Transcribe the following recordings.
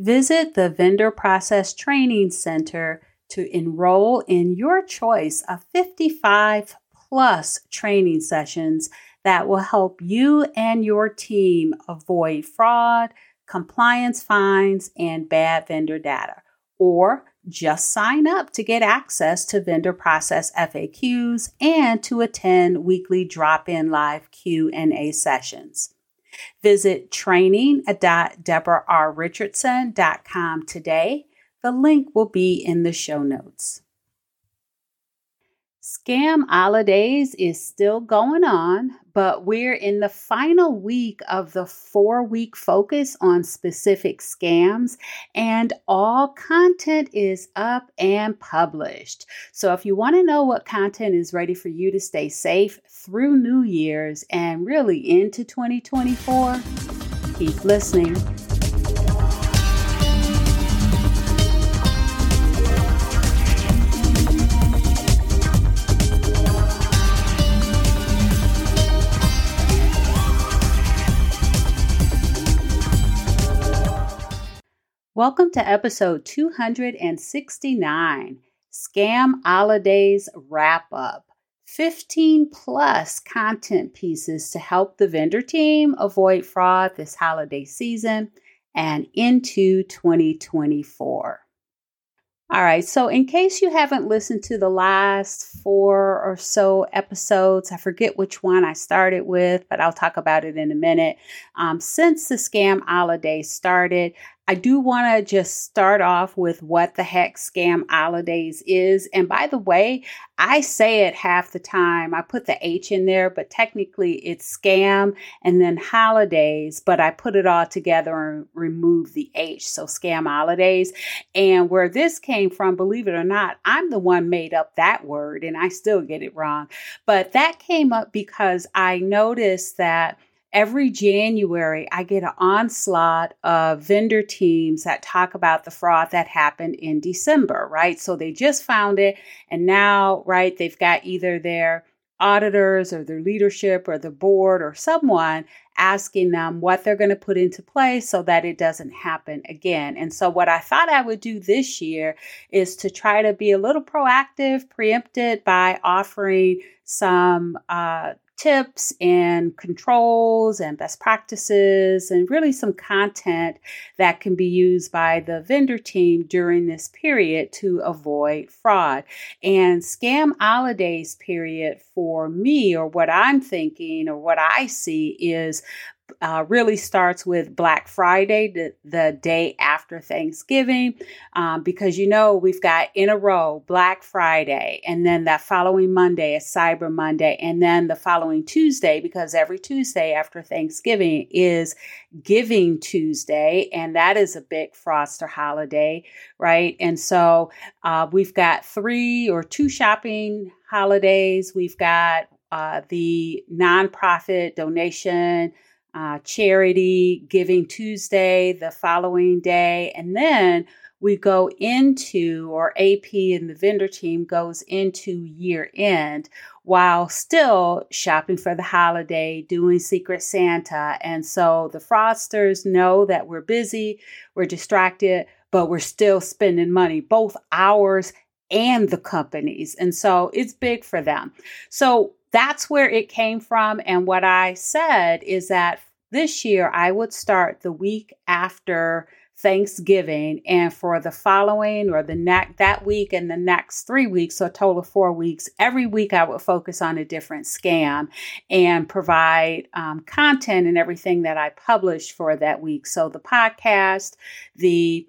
Visit the Vendor Process Training Center to enroll in your choice of 55 plus training sessions that will help you and your team avoid fraud, compliance fines, and bad vendor data. Or just sign up to get access to vendor process FAQs and to attend weekly drop-in live Q&A sessions. Visit training.debrarrichardson.com today. The link will be in the show notes. Scam Holidays is still going on, but we're in the final week of the four week focus on specific scams, and all content is up and published. So, if you want to know what content is ready for you to stay safe through New Year's and really into 2024, keep listening. Welcome to episode 269 Scam Holidays Wrap Up. 15 plus content pieces to help the vendor team avoid fraud this holiday season and into 2024. All right, so in case you haven't listened to the last four or so episodes, I forget which one I started with, but I'll talk about it in a minute. Um, since the scam holiday started, I do want to just start off with what the heck scam holidays is. And by the way, I say it half the time. I put the H in there, but technically it's scam and then holidays, but I put it all together and remove the H. So scam holidays. And where this came from, believe it or not, I'm the one made up that word and I still get it wrong. But that came up because I noticed that every January, I get an onslaught of vendor teams that talk about the fraud that happened in December, right? So they just found it, and now, right, they've got either their auditors or their leadership or the board or someone asking them what they're going to put into place so that it doesn't happen again. And so, what I thought I would do this year is to try to be a little proactive, preempted by offering some uh, tips and controls and best practices and really some content that can be used by the vendor team during this period to avoid fraud. And scam holidays period for me or what I'm thinking or what I see is uh, really starts with Black Friday, the, the day after Thanksgiving, um, because you know we've got in a row Black Friday, and then that following Monday is Cyber Monday, and then the following Tuesday, because every Tuesday after Thanksgiving is Giving Tuesday, and that is a big Froster holiday, right? And so uh, we've got three or two shopping holidays. We've got uh, the nonprofit donation uh, charity giving Tuesday the following day. And then we go into, or AP and the vendor team goes into year end while still shopping for the holiday, doing Secret Santa. And so the fraudsters know that we're busy, we're distracted, but we're still spending money, both ours and the companies. And so it's big for them. So that's where it came from. And what I said is that this year I would start the week after Thanksgiving and for the following or the next that week and the next three weeks, so a total of four weeks, every week I would focus on a different scam and provide um, content and everything that I published for that week. So the podcast, the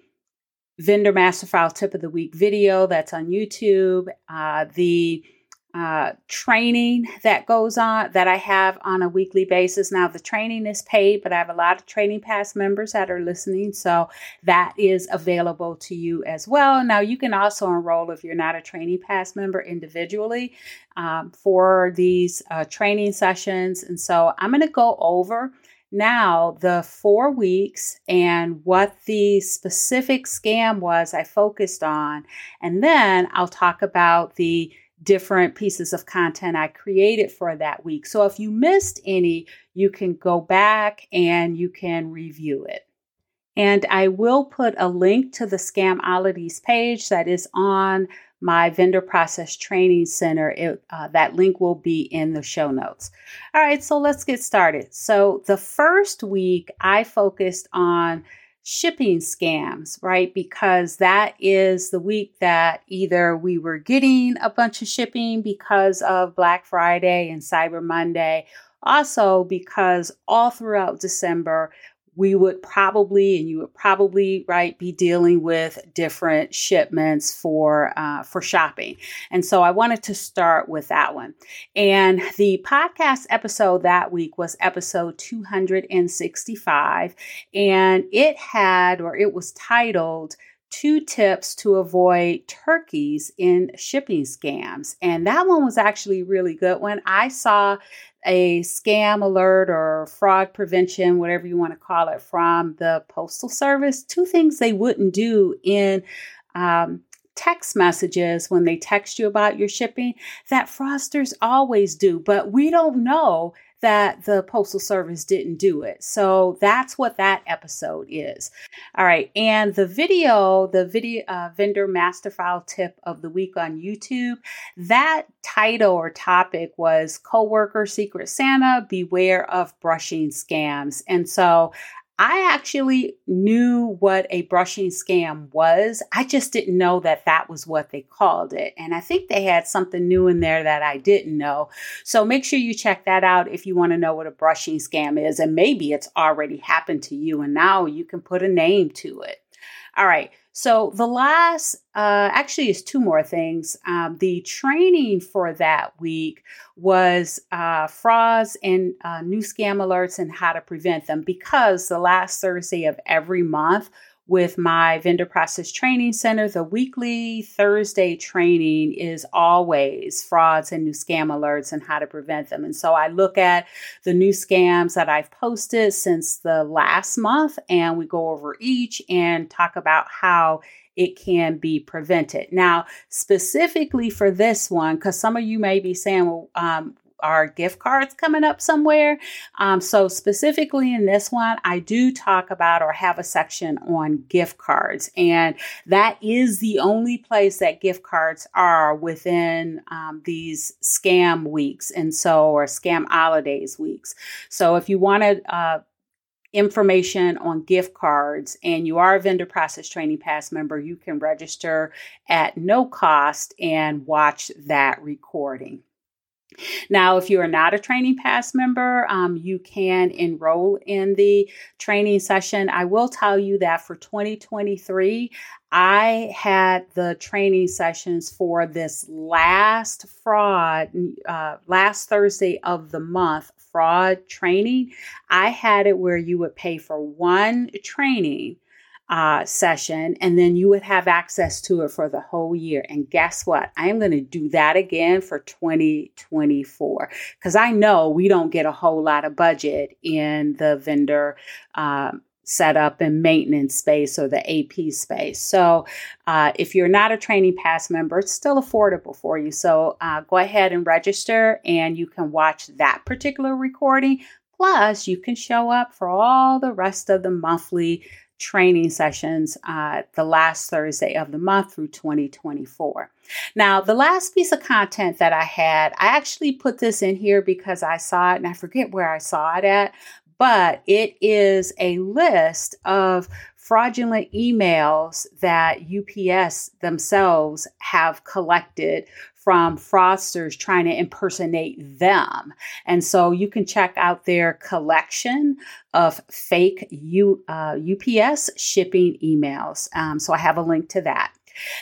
vendor master file tip of the week video that's on YouTube, uh, the uh, training that goes on that I have on a weekly basis. Now, the training is paid, but I have a lot of Training Pass members that are listening, so that is available to you as well. Now, you can also enroll if you're not a Training Pass member individually um, for these uh, training sessions. And so I'm going to go over now the four weeks and what the specific scam was I focused on. And then I'll talk about the different pieces of content I created for that week. So if you missed any, you can go back and you can review it. And I will put a link to the Scamolidays page that is on my vendor process training center. It, uh, that link will be in the show notes. All right, so let's get started. So the first week I focused on shipping scams, right? Because that is the week that either we were getting a bunch of shipping because of Black Friday and Cyber Monday, also because all throughout December, we would probably and you would probably right be dealing with different shipments for uh, for shopping. And so i wanted to start with that one. And the podcast episode that week was episode 265 and it had or it was titled two tips to avoid turkeys in shipping scams. And that one was actually really good. When I saw a scam alert or fraud prevention, whatever you want to call it, from the Postal Service. Two things they wouldn't do in um, text messages when they text you about your shipping that fraudsters always do, but we don't know that the Postal Service didn't do it. So that's what that episode is. All right. And the video, the video uh, vendor master file tip of the week on YouTube, that title or topic was Coworker Secret Santa Beware of Brushing Scams. And so I actually knew what a brushing scam was. I just didn't know that that was what they called it. And I think they had something new in there that I didn't know. So make sure you check that out if you want to know what a brushing scam is. And maybe it's already happened to you and now you can put a name to it. All right. So the last, uh, actually, is two more things. Um, the training for that week was uh, frauds and uh, new scam alerts and how to prevent them because the last Thursday of every month with my vendor process training center. The weekly Thursday training is always frauds and new scam alerts and how to prevent them. And so I look at the new scams that I've posted since the last month and we go over each and talk about how it can be prevented. Now, specifically for this one, because some of you may be saying, well, um, are gift cards coming up somewhere. Um, so, specifically in this one, I do talk about or have a section on gift cards. And that is the only place that gift cards are within um, these scam weeks. And so, or scam holidays weeks. So, if you want to, uh, information on gift cards and you are a vendor process training pass member, you can register at no cost and watch that recording. Now, if you are not a Training Pass member, um, you can enroll in the training session. I will tell you that for 2023, I had the training sessions for this last fraud, uh, last Thursday of the month fraud training. I had it where you would pay for one training uh, session, and then you would have access to it for the whole year. And guess what? I'm going to do that again for 2024 because I know we don't get a whole lot of budget in the vendor. Um, setup and maintenance space or the AP space. So, uh, if you're not a Training Pass member, it's still affordable for you. So, uh, go ahead and register and you can watch that particular recording. Plus, you can show up for all the rest of the monthly training sessions uh, the last Thursday of the month through 2024. Now, the last piece of content that I had, I actually put this in here because I saw it and I forget where I saw it at, but it is a list of fraudulent emails that UPS themselves have collected from fraudsters trying to impersonate them. And so you can check out their collection of fake U, uh, UPS shipping emails. Um, so I have a link to that.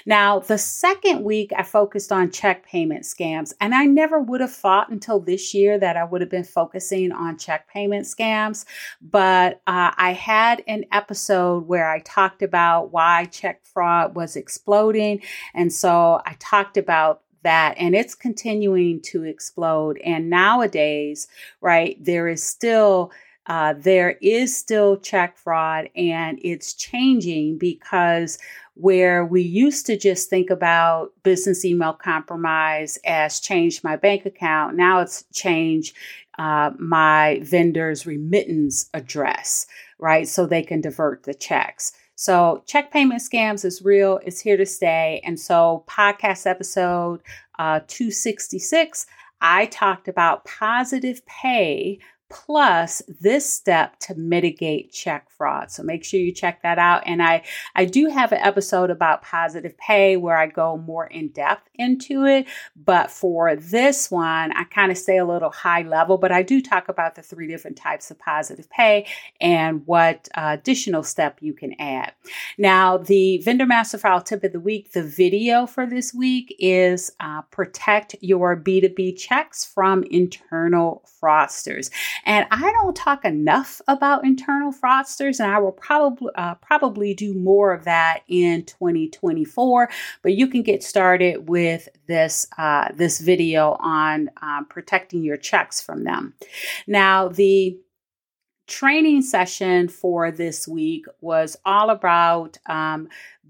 Now, the second week, I focused on check payment scams, and I never would have thought until this year that I would have been focusing on check payment scams. But uh, I had an episode where I talked about why check fraud was exploding. And so I talked about that and it's continuing to explode. And nowadays, right, there is still uh, there is still check fraud and it's changing because where we used to just think about business email compromise as change my bank account, now it's change uh, my vendor's remittance address, right? So they can divert the checks. So, check payment scams is real, it's here to stay. And so, podcast episode uh, 266, I talked about positive pay plus this step to mitigate check fraud. So make sure you check that out. And I, I do have an episode about positive pay where I go more in depth into it. But for this one, I kind of stay a little high level, but I do talk about the three different types of positive pay and what uh, additional step you can add. Now, the vendor master file tip of the week, the video for this week is uh, protect your B2B checks from internal fraudsters. And I don't talk enough about internal fraudsters, and I will probably uh, probably do more of that in 2024. But you can get started with this uh, this video on um, protecting your checks from them. Now the training session for this week was all about um,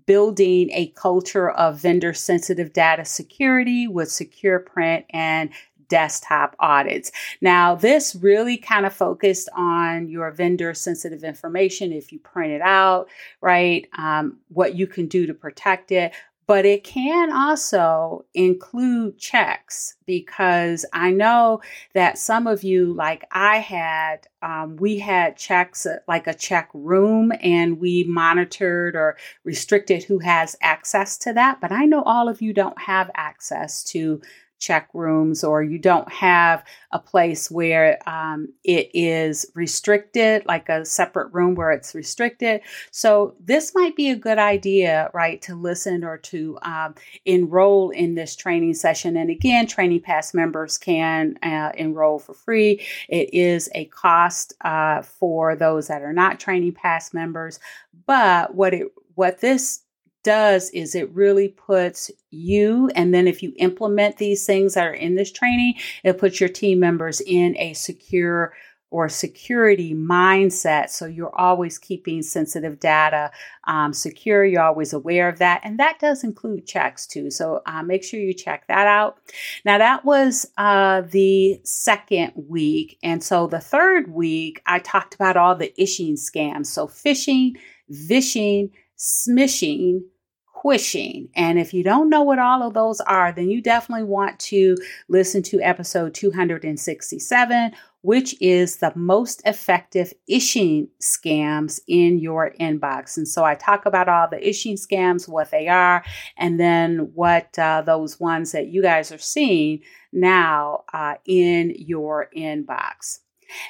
building a culture of vendor sensitive data security with secure print and desktop audits. Now, this really kind of focused on your vendor sensitive information if you print it out, right? Um, what you can do to protect it. But it can also include checks because I know that some of you, like I had, um, we had checks uh, like a check room and we monitored or restricted who has access to that. But I know all of you don't have access to check rooms or you don't have a place where um, it is restricted, like a separate room where it's restricted. So, this might be a good idea, right, to listen or to um, enroll in this training session. And again, Training Pass members can uh, enroll for free. It is a cost uh, for those that are not Training Pass members. But what it what this does is it really puts you, and then if you implement these things that are in this training, it puts your team members in a secure or security mindset. So you're always keeping sensitive data um, secure. You're always aware of that. And that does include checks too. So uh, make sure you check that out. Now, that was uh, the second week. And so the third week, I talked about all the ishing scams. So phishing, vishing, smishing, quishing. And if you don't know what all of those are, then you definitely want to listen to episode 267, which is the most effective ishing scams in your inbox. And so I talk about all the ishing scams, what they are, and then what uh, those ones that you guys are seeing now uh, in your inbox.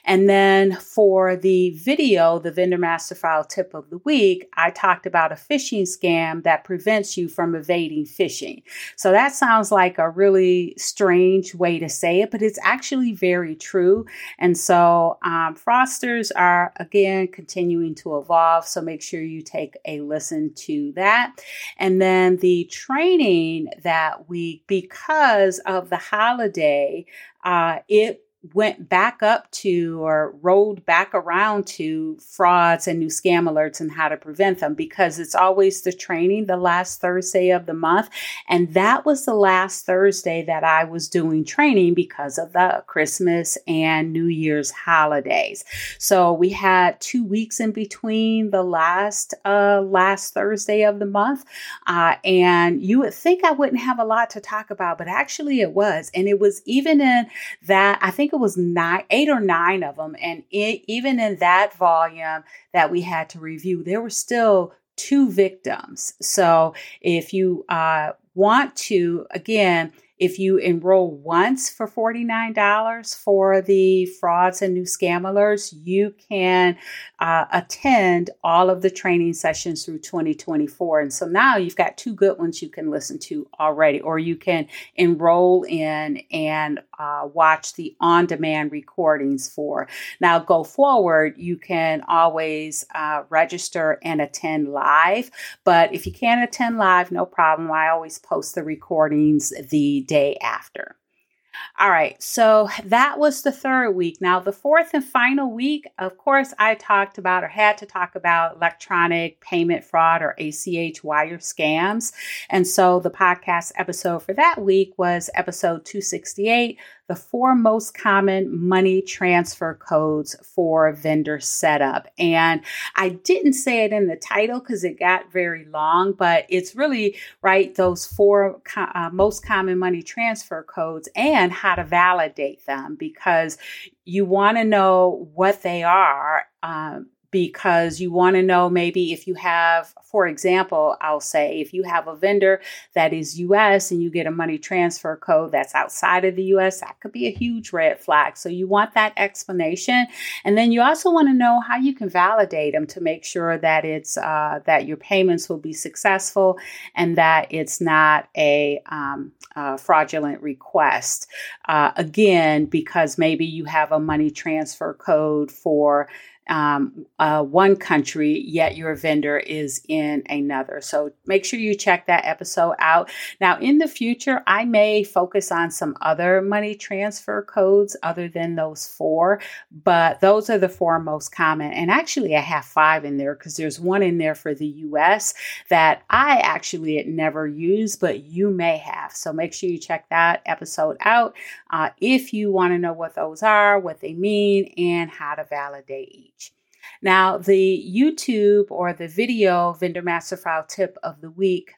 And then for the video, the vendor master file tip of the week, I talked about a phishing scam that prevents you from evading phishing. So that sounds like a really strange way to say it, but it's actually very true. And so um, fraudsters are again continuing to evolve. So make sure you take a listen to that. And then the training that week, because of the holiday, uh, it went back up to or rolled back around to frauds and new scam alerts and how to prevent them because it's always the training the last Thursday of the month. And that was the last Thursday that I was doing training because of the Christmas and New Year's holidays. So we had two weeks in between the last uh, last Thursday of the month. Uh, and you would think I wouldn't have a lot to talk about, but actually it was. And it was even in that, I think think it was nine, eight or nine of them. And it, even in that volume that we had to review, there were still two victims. So if you uh, want to, again, If you enroll once for $49 for the frauds and new scam alerts, you can uh, attend all of the training sessions through 2024. And so now you've got two good ones you can listen to already, or you can enroll in and uh, watch the on demand recordings for. Now, go forward, you can always uh, register and attend live. But if you can't attend live, no problem. I always post the recordings the day after. All right, so that was the third week. Now, the fourth and final week, of course, I talked about or had to talk about electronic payment fraud or ACH wire scams. And so the podcast episode for that week was episode 268 the four most common money transfer codes for vendor setup. And I didn't say it in the title because it got very long, but it's really right those four uh, most common money transfer codes and how to validate them because you want to know what they are. Um, because you want to know maybe if you have, for example, I'll say if you have a vendor that is US and you get a money transfer code that's outside of the US, that could be a huge red flag. So you want that explanation. And then you also want to know how you can validate them to make sure that it's uh, that your payments will be successful and that it's not a, um, a fraudulent request. Uh, again, because maybe you have a money transfer code for um, uh, one country, yet your vendor is in another. So make sure you check that episode out. Now, in the future, I may focus on some other money transfer codes other than those four, but those are the four most common. And actually, I have five in there because there's one in there for the US that I actually had never used, but you may have. So make sure you check that episode out uh, if you want to know what those are, what they mean, and how to validate each. Now, the YouTube or the video vendor master file tip of the week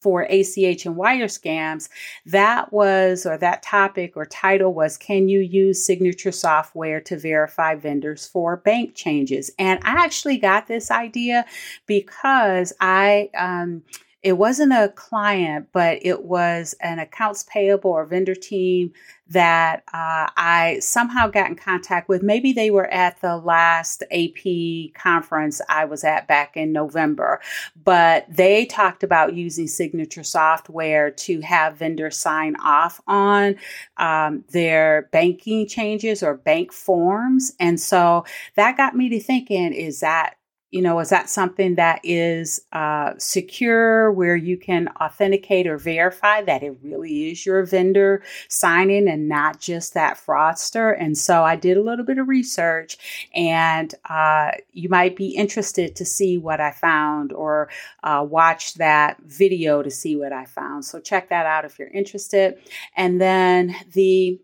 for ACH and wire scams, that was, or that topic or title was, Can you use signature software to verify vendors for bank changes? And I actually got this idea because I, um, it wasn't a client, but it was an accounts payable or vendor team that uh, I somehow got in contact with. Maybe they were at the last AP conference I was at back in November, but they talked about using signature software to have vendors sign off on um, their banking changes or bank forms. And so that got me to thinking is that you know, is that something that is uh, secure where you can authenticate or verify that it really is your vendor signing and not just that fraudster? And so I did a little bit of research, and uh, you might be interested to see what I found or uh, watch that video to see what I found. So check that out if you're interested. And then the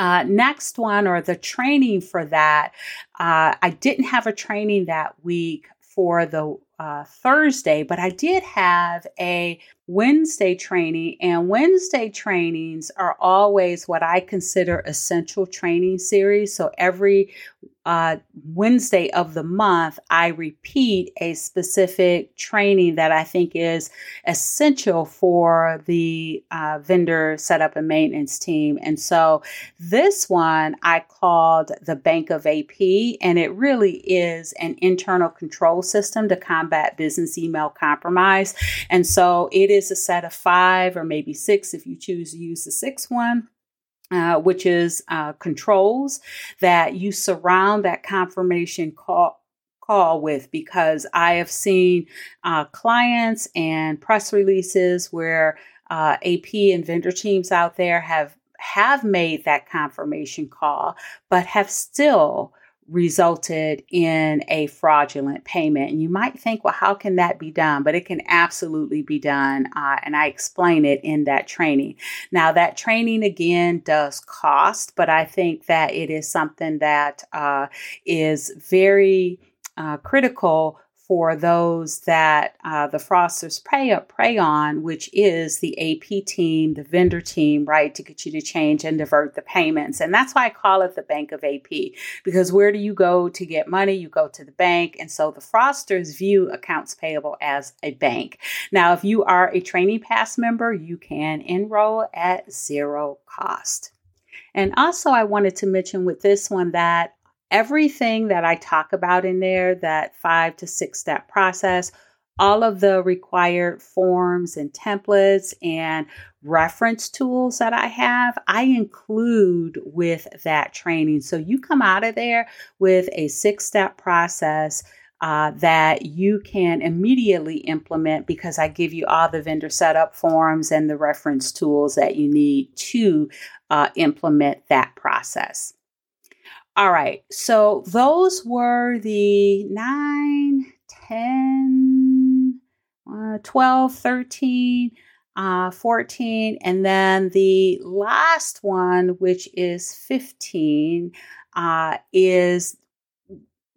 uh, next one or the training for that, uh, I didn't have a training that week for the uh, Thursday, but I did have a Wednesday training, and Wednesday trainings are always what I consider essential training series. So every uh, Wednesday of the month, I repeat a specific training that I think is essential for the uh, vendor setup and maintenance team. And so this one I called the Bank of AP, and it really is an internal control system to combat business email compromise. And so it is a set of five or maybe six if you choose to use the sixth one. Uh, which is uh, controls that you surround that confirmation call call with because I have seen uh, clients and press releases where uh, AP and vendor teams out there have have made that confirmation call, but have still resulted in a fraudulent payment. And you might think, well, how can that be done? But it can absolutely be done. Uh, and I explain it in that training. Now, that training again does cost, but I think that it is something that uh, is very uh, critical for those that uh, the fraudsters prey, prey on, which is the AP team, the vendor team, right, to get you to change and divert the payments. And that's why I call it the bank of AP, because where do you go to get money? You go to the bank. And so the fraudsters view accounts payable as a bank. Now, if you are a Training Pass member, you can enroll at zero cost. And also, I wanted to mention with this one that everything that I talk about in there, that five to six step process, all of the required forms and templates and reference tools that I have, I include with that training. So you come out of there with a six step process. Uh, that you can immediately implement because I give you all the vendor setup forms and the reference tools that you need to uh, implement that process. All right. So those were the 9, 10, uh, 12, 13, uh, 14, and then the last one, which is 15, uh, is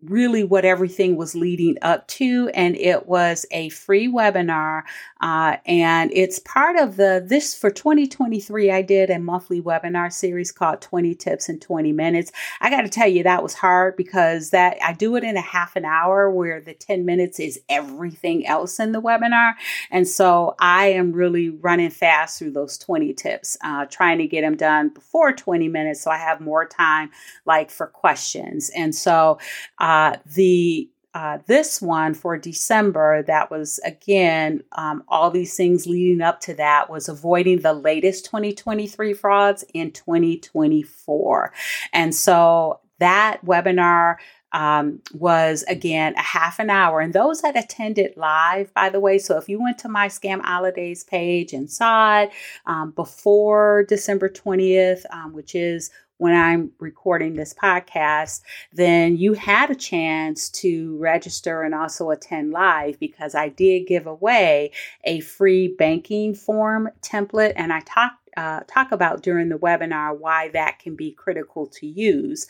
really what everything was leading up to. And it was a free webinar. Uh, and it's part of the, this for 2023, I did a monthly webinar series called 20 Tips in 20 Minutes. I got to tell you, that was hard because that I do it in a half an hour where the 10 minutes is everything else in the webinar. And so I am really running fast through those 20 tips, uh, trying to get them done before 20 minutes so I have more time like for questions. And so, uh, uh, the uh, this one for December, that was again, um, all these things leading up to that was avoiding the latest 2023 frauds in 2024. And so that webinar um, was again a half an hour. And those that attended live, by the way, so if you went to my Scam Holidays page and saw it um, before December 20th, um, which is when I'm recording this podcast, then you had a chance to register and also attend live because I did give away a free banking form template and I talked uh, talk about during the webinar why that can be critical to use.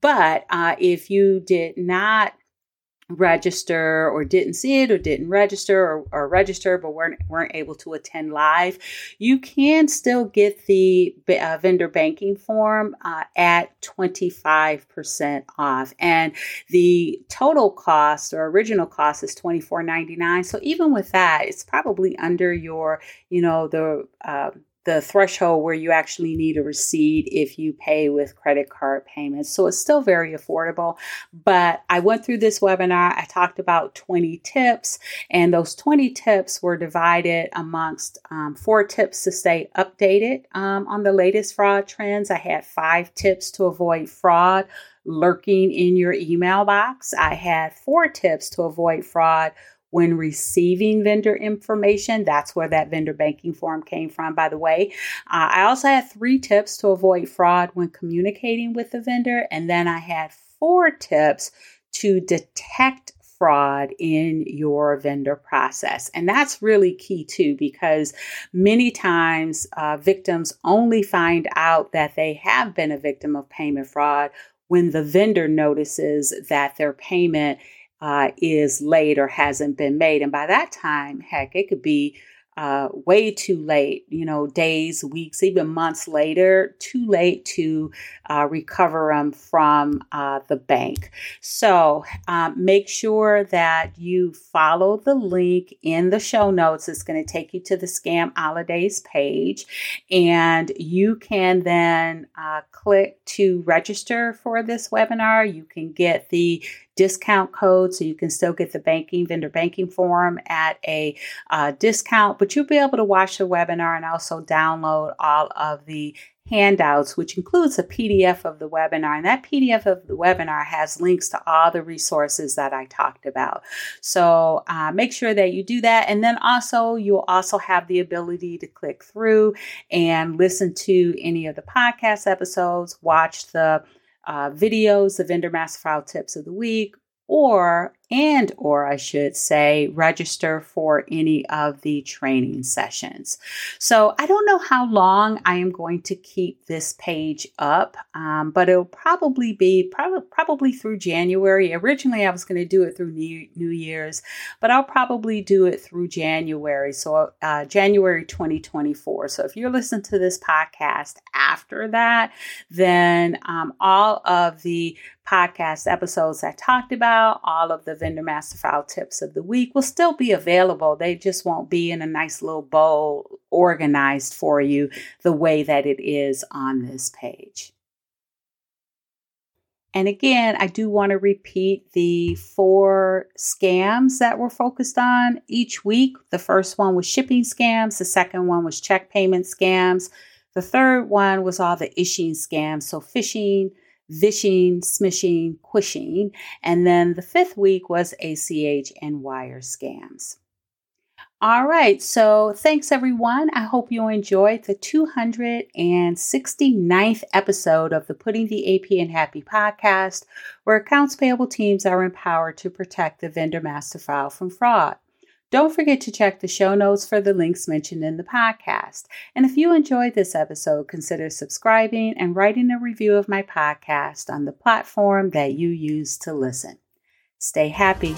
But uh, if you did not register or didn't see it or didn't register or, or register but weren't, weren't able to attend live, you can still get the uh, vendor banking form uh, at 25% off. And the total cost or original cost is $24.99. So even with that, it's probably under your, you know, the uh, the threshold where you actually need a receipt if you pay with credit card payments. So it's still very affordable. But I went through this webinar, I talked about 20 tips, and those 20 tips were divided amongst um, four tips to stay updated um, on the latest fraud trends. I had five tips to avoid fraud lurking in your email box. I had four tips to avoid fraud when receiving vendor information. That's where that vendor banking form came from, by the way. Uh, I also had three tips to avoid fraud when communicating with the vendor. And then I had four tips to detect fraud in your vendor process. And that's really key too, because many times uh, victims only find out that they have been a victim of payment fraud when the vendor notices that their payment uh, is late or hasn't been made. And by that time, heck, it could be uh, way too late, you know, days, weeks, even months later, too late to uh, recover them from uh, the bank. So um, make sure that you follow the link in the show notes. It's going to take you to the Scam Holidays page, and you can then uh, click to register for this webinar. You can get the discount code so you can still get the banking vendor banking form at a uh, discount but you'll be able to watch the webinar and also download all of the handouts, which includes a PDF of the webinar. And that PDF of the webinar has links to all the resources that I talked about. So uh, make sure that you do that. And then also, you'll also have the ability to click through and listen to any of the podcast episodes, watch the uh, videos, the vendor master file tips of the week, or and or I should say register for any of the training sessions. So I don't know how long I am going to keep this page up, um, but it'll probably be probably probably through January. Originally, I was going to do it through New, New Year's, but I'll probably do it through January. So uh, January 2024. So if you're listening to this podcast after that, then um, all of the podcast episodes I talked about, all of the vendor master file tips of the week will still be available. They just won't be in a nice little bowl organized for you the way that it is on this page. And again, I do want to repeat the four scams that we're focused on each week. The first one was shipping scams, the second one was check payment scams, the third one was all the ishing scams, so phishing, vishing, smishing, quishing. And then the fifth week was ACH and wire scams. All right, so thanks everyone. I hope you enjoyed the 269th episode of the Putting the AP in Happy podcast, where accounts payable teams are empowered to protect the vendor master file from fraud. Don't forget to check the show notes for the links mentioned in the podcast. And if you enjoyed this episode, consider subscribing and writing a review of my podcast on the platform that you use to listen. Stay happy.